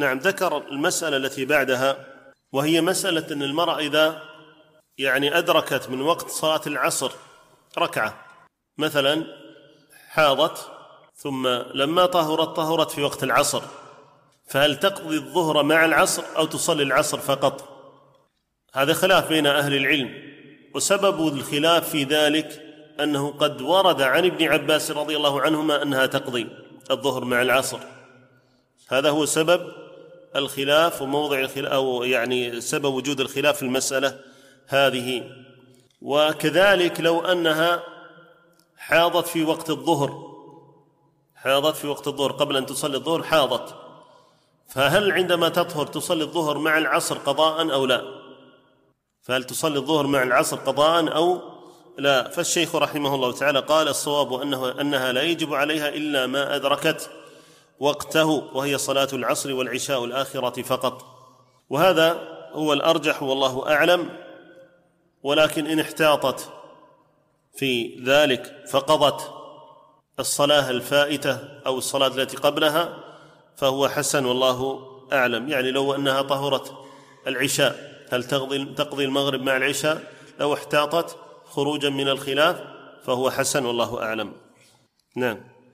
نعم ذكر المسألة التي بعدها وهي مسألة أن المرأة إذا يعني أدركت من وقت صلاة العصر ركعة مثلا حاضت ثم لما طهرت طهرت في وقت العصر فهل تقضي الظهر مع العصر أو تصلي العصر فقط؟ هذا خلاف بين أهل العلم وسبب الخلاف في ذلك أنه قد ورد عن ابن عباس رضي الله عنهما أنها تقضي الظهر مع العصر. هذا هو سبب الخلاف وموضع الخلاف أو يعني سبب وجود الخلاف في المسألة هذه. وكذلك لو أنها حاضت في وقت الظهر حاضت في وقت الظهر قبل أن تصلي الظهر حاضت. فهل عندما تطهر تصلي الظهر مع العصر قضاء أو لا؟ فهل تصلي الظهر مع العصر قضاء أو لا؟ فالشيخ رحمه الله تعالى قال الصواب أنه أنها لا يجب عليها إلا ما أدركت وقته وهي صلاة العصر والعشاء الآخرة فقط. وهذا هو الأرجح والله أعلم ولكن إن احتاطت في ذلك فقضت الصلاة الفائتة أو الصلاة التي قبلها فهو حسن والله أعلم. يعني لو أنها طهرت العشاء هل تقضي تقضي المغرب مع العشاء؟ لو احتاطت خروجا من الخلاف فهو حسن والله أعلم. نعم.